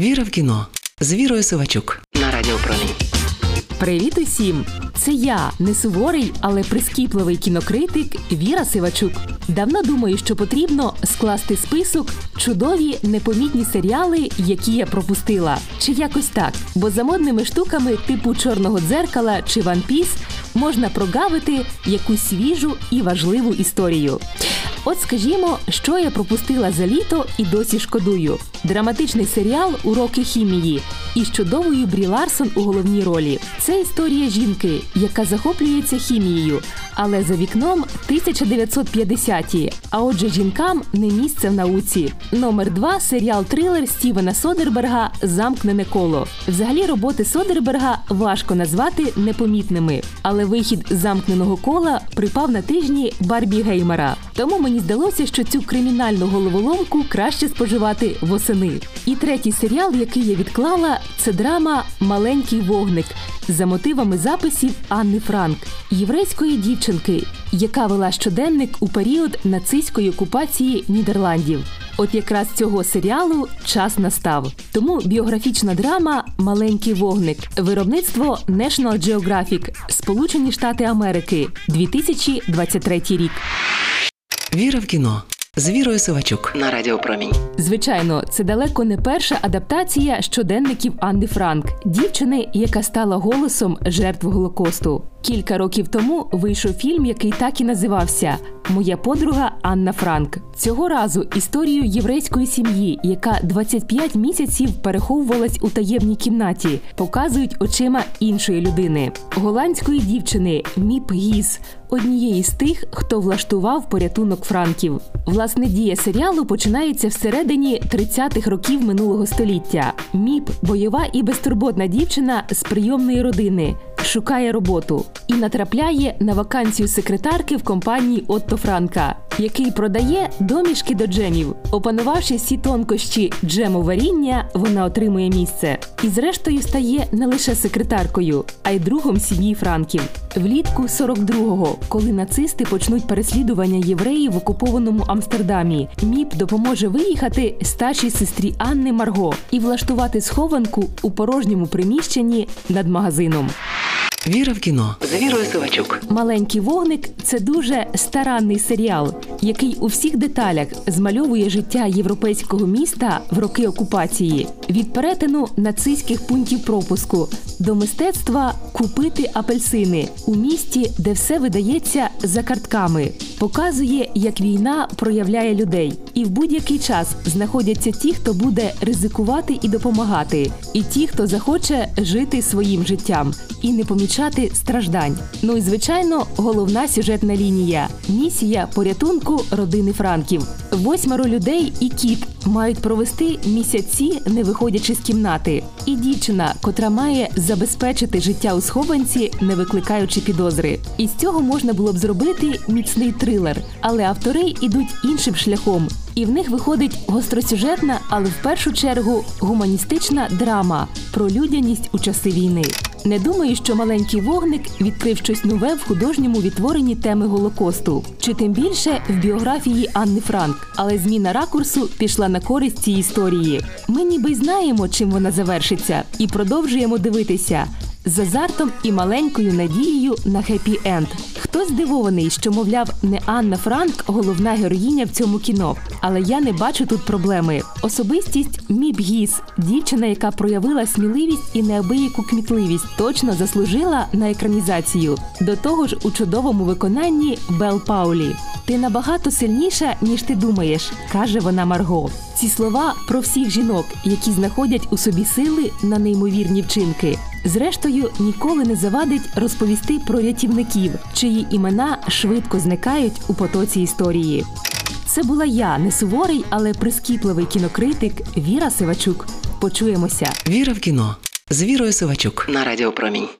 Віра в кіно з Вірою Сивачук на радіопромінь. Привіт усім! Це я, не суворий, але прискіпливий кінокритик Віра Сивачук. Давно думаю, що потрібно скласти список чудові непомітні серіали, які я пропустила. Чи якось так. Бо за модними штуками типу чорного дзеркала чи One Piece можна прогавити якусь свіжу і важливу історію. От скажімо, що я пропустила за літо і досі шкодую. Драматичний серіал Уроки хімії із чудовою Брі Ларсон у головній ролі. Це історія жінки, яка захоплюється хімією, але за вікном 1950-ті, А отже, жінкам не місце в науці. Номер два серіал трилер Стівена Содерберга Замкнене коло. Взагалі роботи Содерберга важко назвати непомітними, але вихід замкненого кола припав на тижні Барбі Геймера. Тому мені здалося, що цю кримінальну головоломку краще споживати восени. І третій серіал, який я відклала, це драма Маленький вогник за мотивами записів Анни Франк, єврейської дівчинки, яка вела щоденник у період нацистської окупації Нідерландів. От якраз цього серіалу час настав. Тому біографічна драма Маленький вогник, виробництво National Geographic, Сполучені Штати Америки, 2023 рік. Віра в кіно з Вірою Сивачук на Радіо Промінь. Звичайно, це далеко не перша адаптація щоденників Анни Франк, дівчини, яка стала голосом жертв Голокосту. Кілька років тому вийшов фільм, який так і називався Моя подруга Анна Франк. Цього разу історію єврейської сім'ї, яка 25 місяців переховувалась у таємній кімнаті, показують очима іншої людини, голландської дівчини Міп Гіс, однієї з тих, хто влаштував порятунок франків. Власне дія серіалу починається всередині 30-х років минулого століття. Міп бойова і безтурботна дівчина з прийомної родини шукає роботу і натрапляє на вакансію секретарки в компанії Отто Франка, який продає домішки до джемів. Опанувавши всі тонкощі джемоваріння, вона отримує місце і, зрештою, стає не лише секретаркою, а й другом сім'ї Франків. Влітку 42-го, коли нацисти почнуть переслідування євреїв в окупованому Амстердамі, міп допоможе виїхати старшій сестрі Анни Марго і влаштувати схованку у порожньому приміщенні над магазином. Віра в кіно з Вірою Сивачук. Маленький вогник це дуже старанний серіал, який у всіх деталях змальовує життя європейського міста в роки окупації від перетину нацистських пунктів пропуску до мистецтва купити апельсини у місті, де все видається за картками. Показує, як війна проявляє людей, і в будь-який час знаходяться ті, хто буде ризикувати і допомагати, і ті, хто захоче жити своїм життям і не помічати страждань. Ну і звичайно, головна сюжетна лінія місія порятунку родини Франків. Восьмеро людей і кіт мають провести місяці, не виходячи з кімнати. І дівчина, котра має забезпечити життя у схованці, не викликаючи підозри. І з цього можна було б зробити міцний трилер, але автори ідуть іншим шляхом. І в них виходить гостросюжетна, але в першу чергу гуманістична драма про людяність у часи війни. Не думаю, що маленький вогник відкрив щось нове в художньому відтворенні теми Голокосту, чи тим більше в біографії Анни Франк. Але зміна ракурсу пішла на користь цій історії. Ми ніби знаємо, чим вона завершиться, і продовжуємо дивитися з азартом і маленькою надією на хеппі енд. Хто здивований, що, мовляв, не Анна Франк головна героїня в цьому кіно. Але я не бачу тут проблеми. Особистість Міп Гіс, дівчина, яка проявила сміливість і неабияку кмітливість, точно заслужила на екранізацію. До того ж, у чудовому виконанні Бел Паулі. Ти набагато сильніша, ніж ти думаєш, каже вона Марго. Ці слова про всіх жінок, які знаходять у собі сили на неймовірні вчинки. Зрештою, ніколи не завадить розповісти про рятівників, чиї імена швидко зникають у потоці історії. Це була я, не суворий, але прискіпливий кінокритик Віра Сивачук. Почуємося. Віра в кіно з Вірою Сивачук на Радіо Промінь.